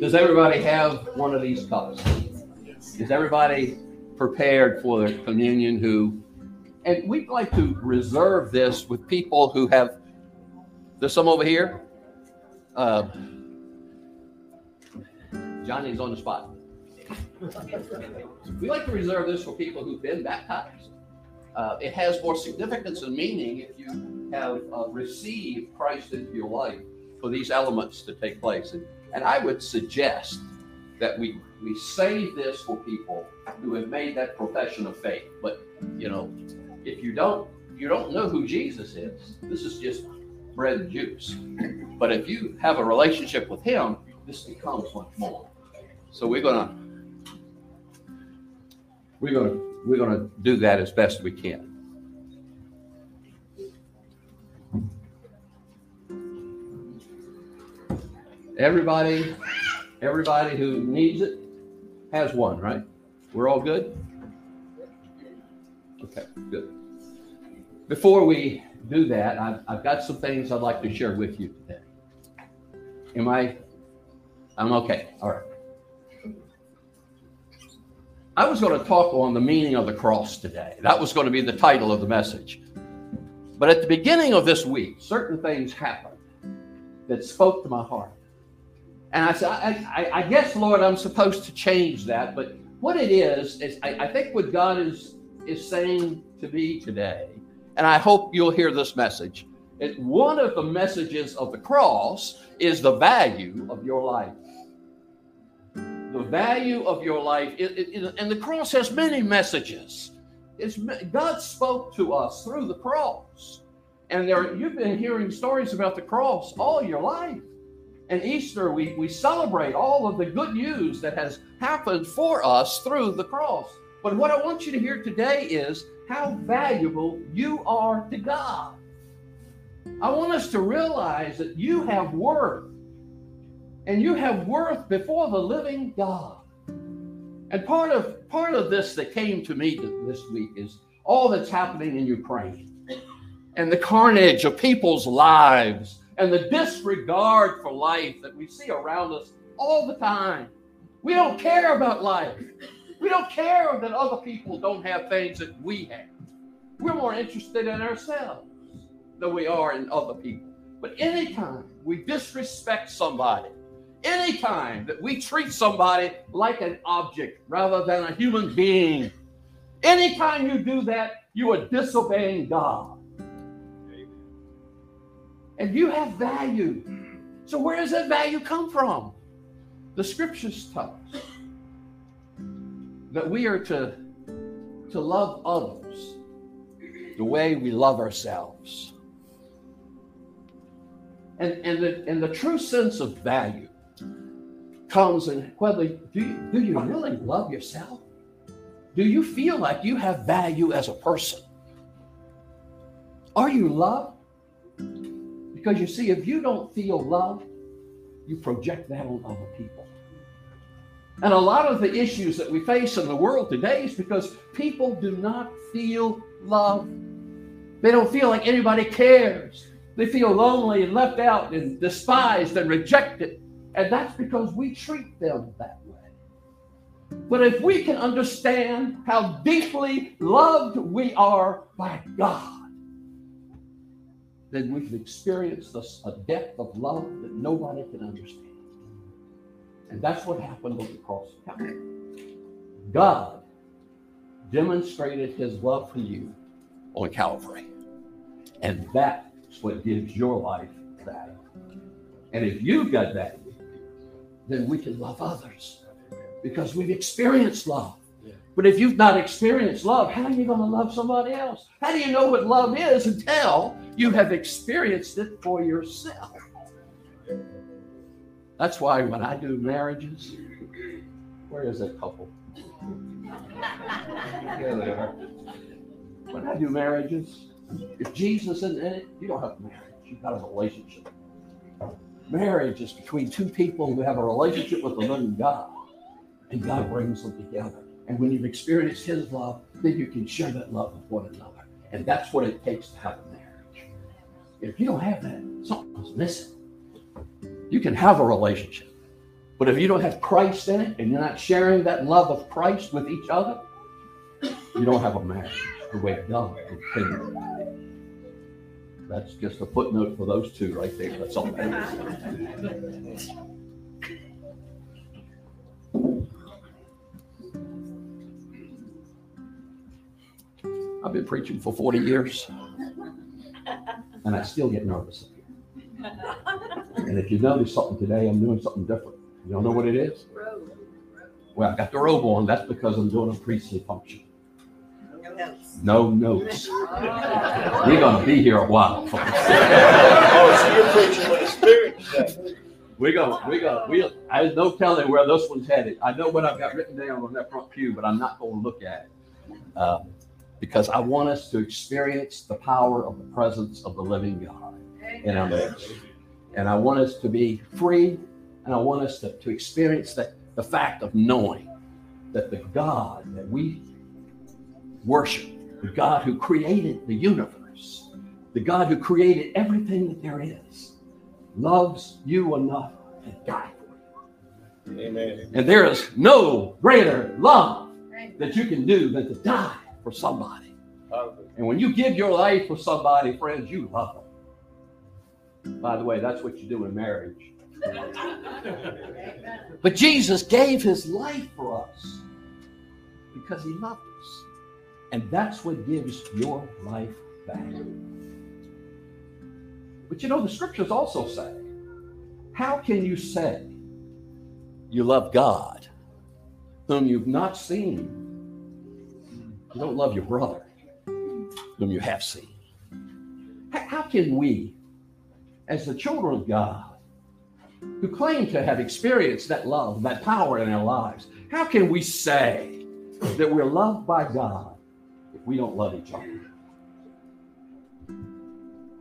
Does everybody have one of these cups? Is everybody prepared for the communion who and we'd like to reserve this with people who have there's some over here. Uh, Johnny's on the spot. we like to reserve this for people who've been baptized. Uh, it has more significance and meaning if you have uh, received Christ into your life for these elements to take place. And, and I would suggest that we we save this for people who have made that profession of faith. But you know, if you don't you don't know who Jesus is, this is just bread and juice. But if you have a relationship with Him, this becomes much more. So we're gonna we're gonna we're gonna do that as best we can. Everybody, everybody who needs it has one, right? We're all good? Okay, good. Before we do that, I've, I've got some things I'd like to share with you today. Am I? I'm okay. All right. I was going to talk on the meaning of the cross today. That was going to be the title of the message. But at the beginning of this week, certain things happened that spoke to my heart. And I said, I, I, I, guess, Lord, I'm supposed to change that. But what it is, is I, I think what God is, is saying to me today, and I hope you'll hear this message. It, one of the messages of the cross is the value of your life. The value of your life. It, it, and the cross has many messages. It's, God spoke to us through the cross. And there, you've been hearing stories about the cross all your life. And Easter, we, we celebrate all of the good news that has happened for us through the cross. But what I want you to hear today is how valuable you are to God. I want us to realize that you have worth, and you have worth before the living God. And part of part of this that came to me this week is all that's happening in Ukraine and the carnage of people's lives and the disregard for life that we see around us all the time. We don't care about life. We don't care that other people don't have things that we have. We're more interested in ourselves than we are in other people. But anytime we disrespect somebody, anytime that we treat somebody like an object rather than a human being, anytime you do that, you are disobeying God and you have value. So where does that value come from? The scriptures tell us that we are to, to love others the way we love ourselves. And, and, the, and the true sense of value comes in whether do you, do you really love yourself? Do you feel like you have value as a person? Are you loved? Because you see, if you don't feel love, you project that on other people. And a lot of the issues that we face in the world today is because people do not feel love. They don't feel like anybody cares. They feel lonely and left out and despised and rejected. And that's because we treat them that way. But if we can understand how deeply loved we are by God, then we've experienced a, depth of love that nobody can understand. And that's what happened on the cross of Calvary. God demonstrated his love for you on Calvary. And that's what gives your life value. And if you've got value, then we can love others because we've experienced love. But if you've not experienced love, how are you going to love somebody else? How do you know what love is until you have experienced it for yourself? That's why when I do marriages, where is that couple? There they are. When I do marriages, if Jesus isn't in it, you don't have a marriage. You've got a relationship. Marriage is between two people who have a relationship with the living God, and God brings them together. And when you've experienced His love, then you can share that love with one another. And that's what it takes to have a marriage. If you don't have that, something's missing. You can have a relationship, But if you don't have Christ in it and you're not sharing that love of Christ with each other, you don't have a marriage the way God intended. That's just a footnote for those two right there. That's all that is. I've been preaching for 40 years, and I still get nervous. And if you notice something today, I'm doing something different. You don't know what it is? Well, I got the robe on. That's because I'm doing a priestly function. No notes. We're going to be here a while. Oh, so you're preaching with the Spirit. We go, we go, we, I no telling where this one's headed. I know what I've got written down on that front pew, but I'm not going to look at it. Uh, because I want us to experience the power of the presence of the living God in our midst. And I want us to be free, and I want us to, to experience that the fact of knowing that the God that we worship, the God who created the universe, the God who created everything that there is, loves you enough to die for you. Amen. And there is no greater love that you can do than to die for somebody. And when you give your life for somebody, friends, you love them. By the way, that's what you do in marriage. But Jesus gave his life for us because he loved us. And that's what gives your life back. But you know, the scriptures also say, how can you say you love God whom you've not seen? You don't love your brother whom you have seen. How, can we, as the children of God, who claim to have experienced that love, that power in our lives, how can we say that we're loved by God if we don't love each other?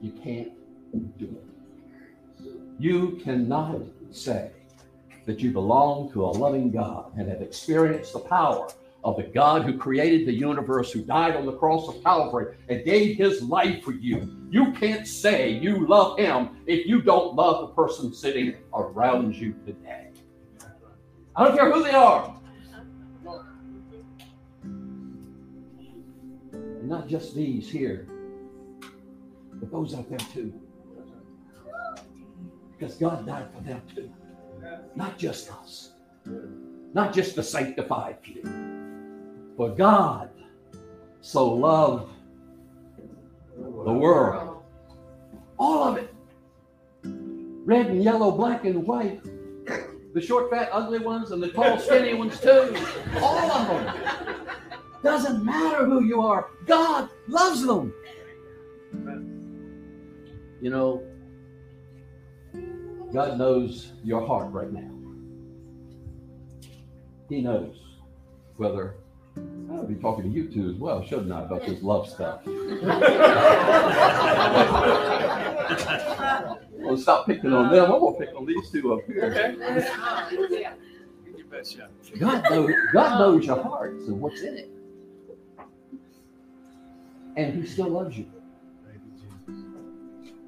You can't do it. You cannot say that you belong to a loving God and have experienced the power of the God who created the universe, who died on the cross of Calvary and gave his life for you. You can't say you love him if you don't love the person sitting around you today. I don't care who they are. And not just these here, but those out there too. Because God died for them too. Not just us. Not just the sanctified few. For God so loved the world. All of it. Red and yellow, black and white. The short, fat, ugly ones and the tall, skinny ones too. All of them. Doesn't matter who you are. God loves them. You know, God knows your heart right now. He knows whether I'll be talking to you two as well, shouldn't I, about this love stuff? well, stop picking on them. I'm gonna pick on these two up here. God knows, God knows your heart and what's in it, and He still loves you.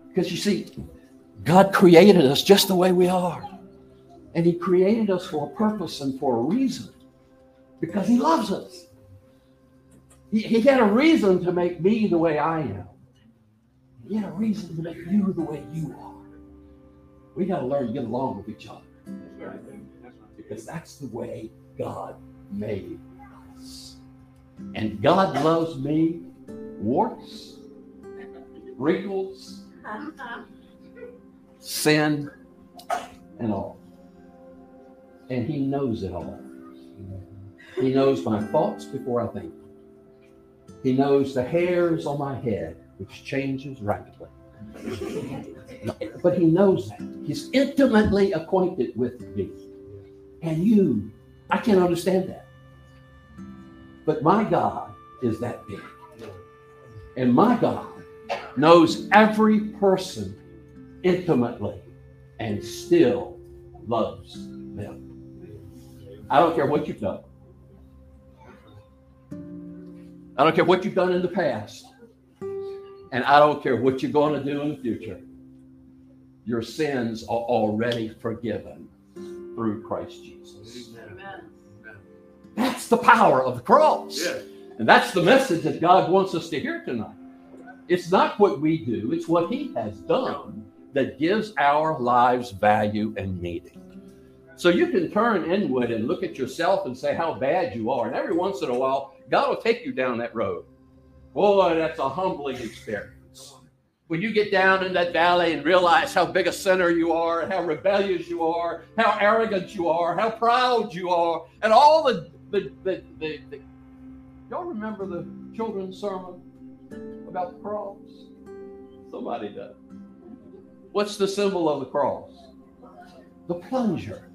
Because you see, God created us just the way we are, and He created us for a purpose and for a reason, because He loves us. He, had a reason to make me the way I am. He had a reason to make you the way you are. We got to learn to get along with each other because that's the way God made us. And God loves me, warts, wrinkles, sin, and all. And He knows it all. He knows my thoughts before I think. He knows the hairs on my head, which changes rapidly. But He knows that. He's intimately acquainted with me. And you, I can't understand that. But my God is that big. And my God knows every person intimately and still loves them. I don't care what you've done. I don't care what you've done in the past. And I don't care what you're going to do in the future. Your sins are already forgiven through Christ Jesus. Amen. That's the power of the cross. Yeah. And that's the message that God wants us to hear tonight. It's not what we do, it's what He has done that gives our lives value and meaning. So you can turn inward and look at yourself and say how bad you are. And every once in a while, God will take you down that road. Boy, that's a humbling experience. When you get down in that valley and realize how big a sinner you are, how rebellious you are, how arrogant you are, how proud you are, and all the the the, the, the y'all remember the children's sermon about the cross? Somebody does. What's the symbol of the cross? The plunger.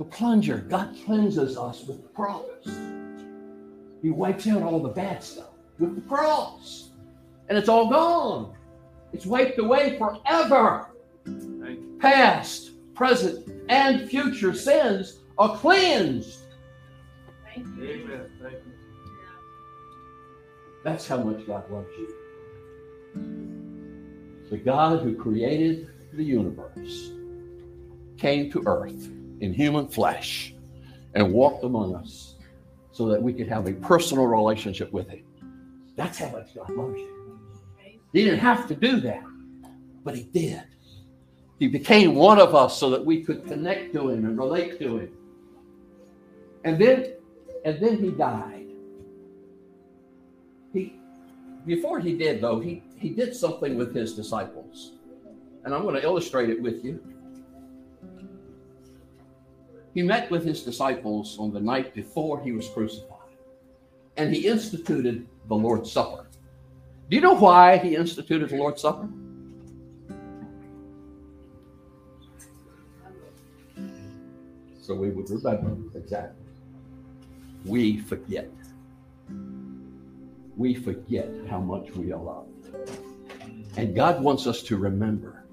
The plunger. God cleanses us with the cross. He wipes out all the bad stuff with the cross. And it's all gone. It's wiped away forever. Past, present, and future sins are cleansed. Thank you. Amen. Thank you. That's how much God loves you. The God who created the universe came to earth in human flesh and walked among us so that we could have a personal relationship with Him. That's how much God loves you. He didn't have to do that, but He did. He became one of us so that we could connect to Him and relate to Him. And then, and then He died. He before he did though he he did something with his disciples and i'm going to illustrate it with you he met with his disciples on the night before he was crucified and he instituted the lord's supper do you know why he instituted the lord's supper so we would remember exactly we forget we forget how much we are loved. And God wants us to remember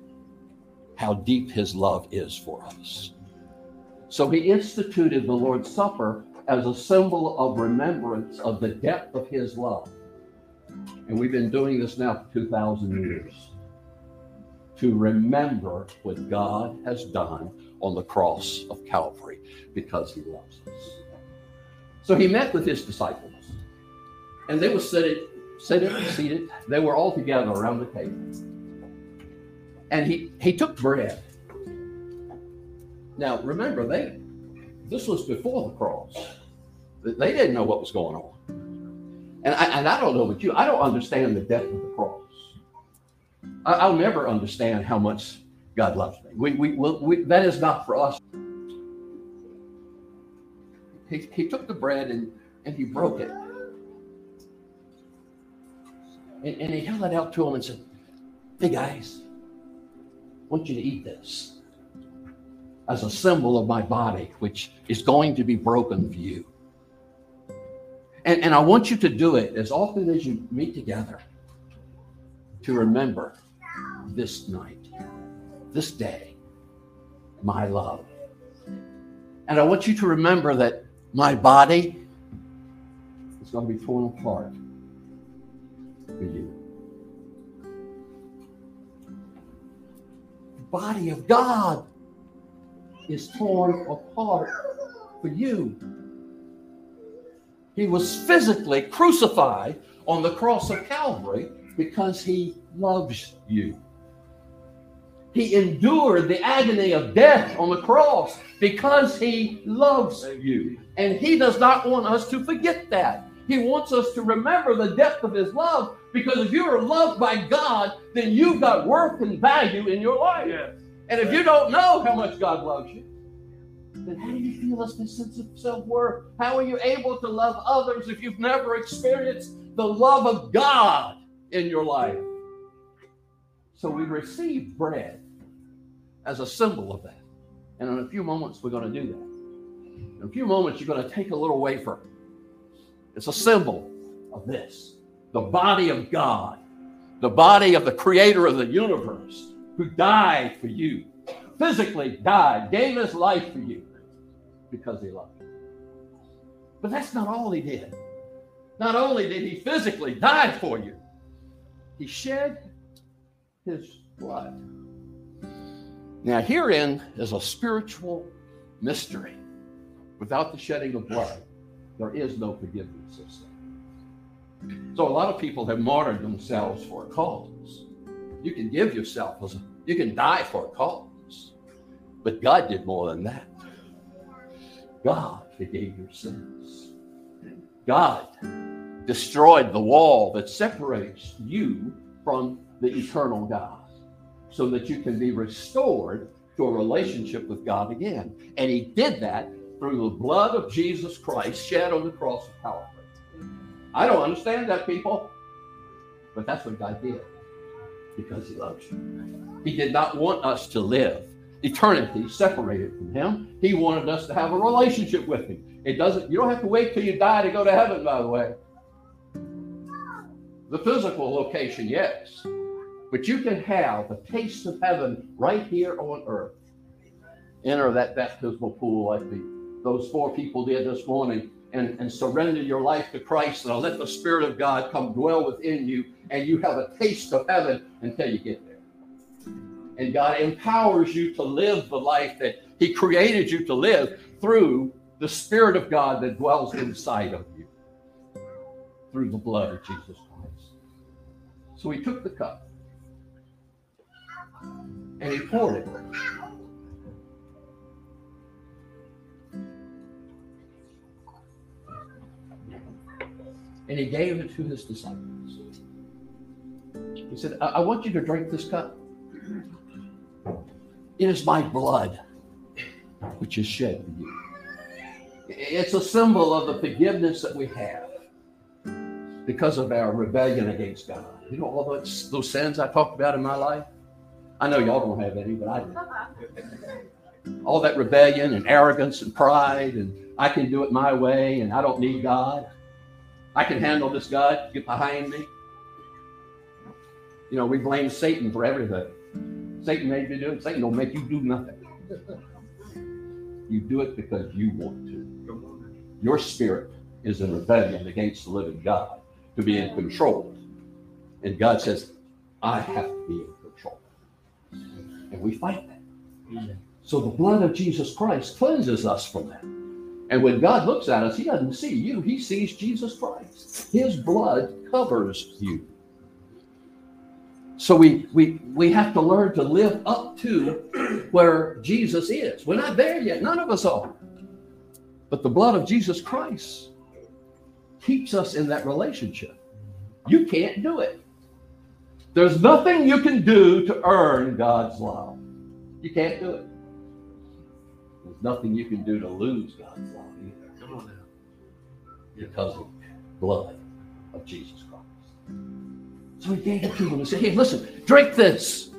how deep His love is for us. So He instituted the Lord's Supper as a symbol of remembrance of the depth of His love. And we've been doing this now for 2,000 years to remember what God has done on the cross of Calvary because He loves us. So He met with His disciples and they were seated, seated, seated. They were all together around the table. And he he took bread. Now remember, they this was before the cross. They didn't know what was going on. And I, and I don't know about you. I don't understand the depth of the cross. I, I'll never understand how much God loves me. We, we, we, we that is not for us. He, he took the bread and, and he broke it. And, and he held it out to them and said, Hey guys, I want you to eat this as a symbol of my body, which is going to be broken for you. And, and I want you to do it as often as you meet together to remember this night, this day, my love. And I want you to remember that my body is going to be torn apart for you. The body of God is torn apart for you. He was physically crucified on the cross of Calvary because he loves you. He endured the agony of death on the cross because he loves you. And he does not want us to forget that. He wants us to remember the depth of his love because if you are loved by God, then you've got worth and value in your life. Yes. And if you don't know how much God loves you, then how do you feel a sense of self worth? How are you able to love others if you've never experienced the love of God in your life? So we receive bread as a symbol of that. And in a few moments, we're going to do that. In a few moments, you're going to take a little wafer. It's a symbol of this the body of God, the body of the creator of the universe who died for you, physically died, gave his life for you because he loved you. But that's not all he did. Not only did he physically die for you, he shed his blood Now, herein is a spiritual mystery. Without the shedding of blood, there is no forgiveness system. So, a lot of people have martyred themselves for a cause. You can give yourself you can die for a cause, but God did more than that. God forgave your sins. God destroyed the wall that separates you from the eternal God so that you can be restored to a relationship with God again. And he did that through the blood of Jesus Christ shed on the cross of Calvary. I don't understand that, people, but that's what God did because he loves you. He did not want us to live eternity separated from him. He wanted us to have a relationship with him. It doesn't, you don't have to wait till you die to go to heaven, by the way. The physical location, yes. But you can have the taste of heaven right here on earth. Enter that baptismal pool like the, those four people did this morning and, and surrender your life to Christ and let the Spirit of God come dwell within you and you have a taste of heaven until you get there. And God empowers you to live the life that He created you to live through the Spirit of God that dwells inside of you through the blood of Jesus Christ. So He took the cup and He poured it. And he gave it to his disciples. He said, I, I want you to drink this cup. It is my blood, which is shed for you. It's a symbol of the forgiveness that we have because of our rebellion against God. You know, all those, those sins I talked about in my life? I know y'all don't have any, but I do. All that rebellion and arrogance and pride, and I can do it my way, and I don't need God. I can handle this, God. Get behind me. You know, we blame Satan for everything. Satan made you do it. Satan don't make you do nothing. You do it because you want to. Your spirit is in rebellion against the living God to be in control. And God says, I have to be in control. And we fight that. So the blood of Jesus Christ cleanses us from that. And when God looks at us, He doesn't see you, He sees Jesus Christ. His blood covers you. So we we we have to learn to live up to where Jesus is. We're not there yet. None of us are. But the blood of Jesus Christ keeps us in that relationship. You can't do it. There's nothing you can do to earn God's love. You can't do it. There's nothing you can do to lose God's love either. Come on now. Because of the blood of Jesus Christ. So he gave it to them and said, Hey, listen, drink this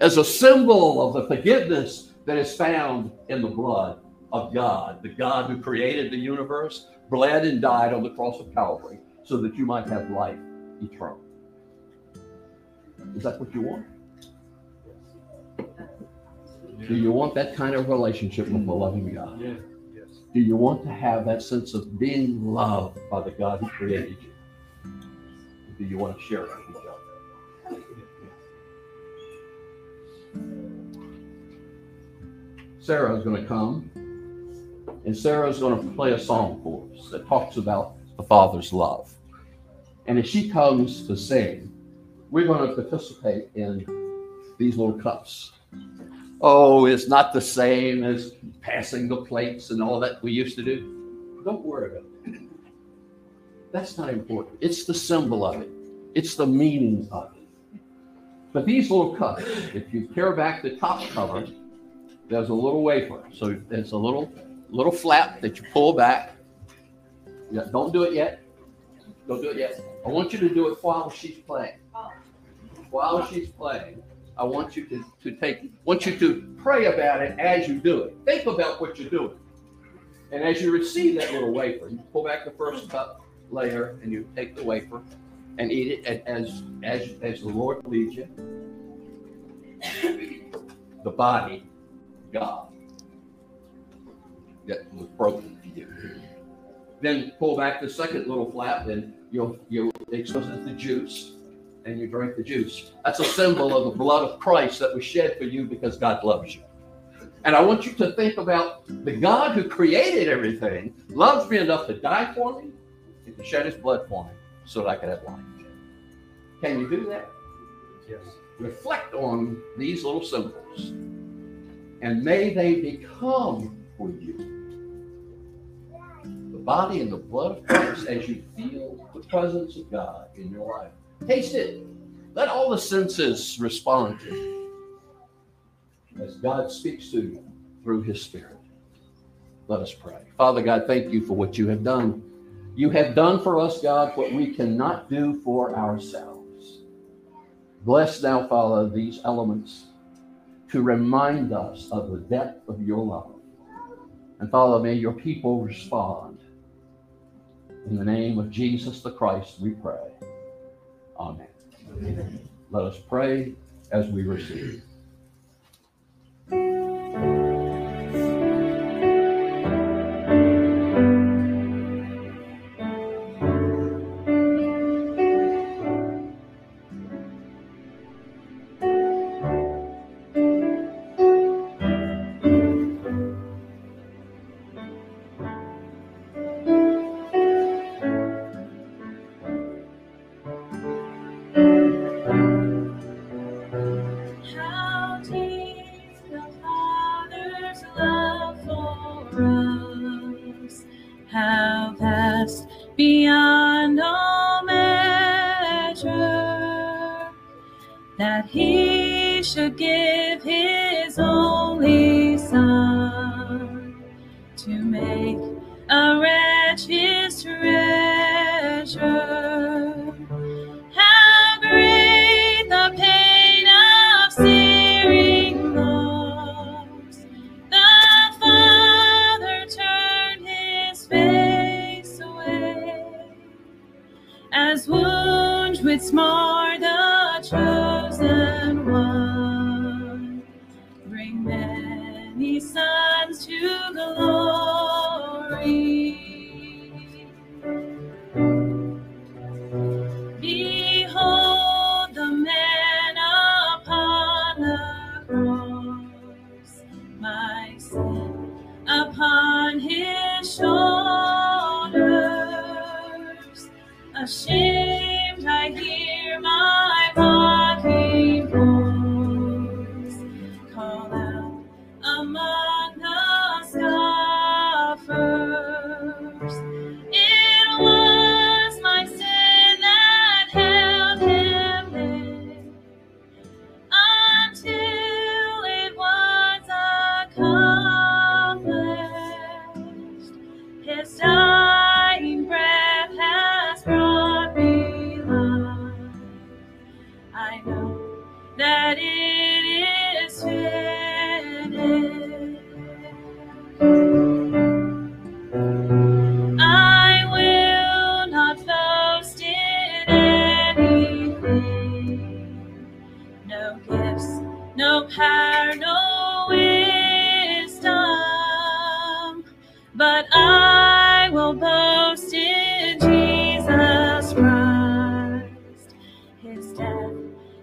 as a symbol of the forgiveness that is found in the blood of God, the God who created the universe, bled and died on the cross of Calvary so that you might have life eternal. Is that what you want? Do you want that kind of relationship with the loving God? Yeah. Yes. Do you want to have that sense of being loved by the God who created you? Do you want to share that with each other? Sarah is going to come, and Sarah is going to play a song for us that talks about the Father's love. And as she comes to sing, we're going to participate in these little cups. Oh, it's not the same as passing the plates and all that we used to do. Don't worry about it. That's not important. It's the symbol of it, it's the meaning of it. But these little cups, if you tear back the top cover, there's a little wafer. So there's a little little flap that you pull back. Yeah, don't do it yet. Don't do it yet. I want you to do it while she's playing. While she's playing, I want you to, to take want you to pray about it as you do it. Think about what you're doing. And as you receive that little wafer, you pull back the first cup layer and you take the wafer and eat it as as as the Lord leads you. The body, God, that was broken for you. Then pull back the second little flap, and you'll you'll expose the juice, and you drink the juice. That's a symbol of the blood of Christ that was shed for you because God loves you. And I want you to think about the God who created everything loves me enough to die for me and to shed his blood for me so that I could have life. Can you do that? Yes. Reflect on these little symbols and may they become for you the body and the blood of Christ as you feel the presence of God in your life. Taste it. Let all the senses respond to it as God speaks to you through his Spirit. Let us pray. Father God, thank you for what you have done. You have done for us, God, what we cannot do for ourselves. Bless now, Father, these elements to remind us of the depth of your love. And Father, may your people respond. In the name of Jesus the Christ, we pray. Amen. Let us pray as we receive. As wounds which mar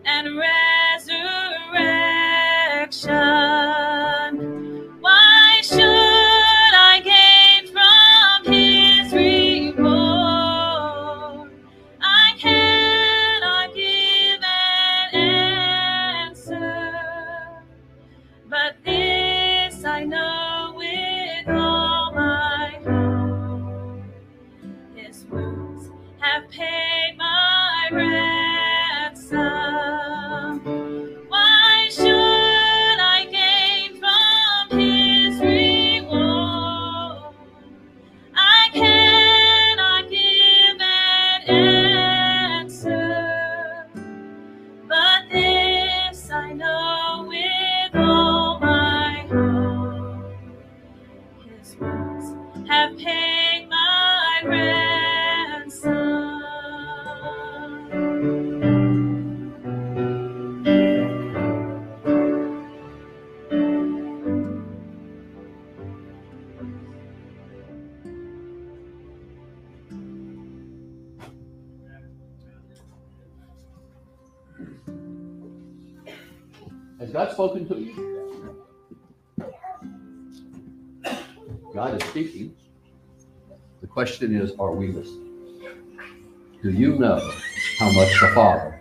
and resurrection. Question is, are we listening? Do you know how much the Father?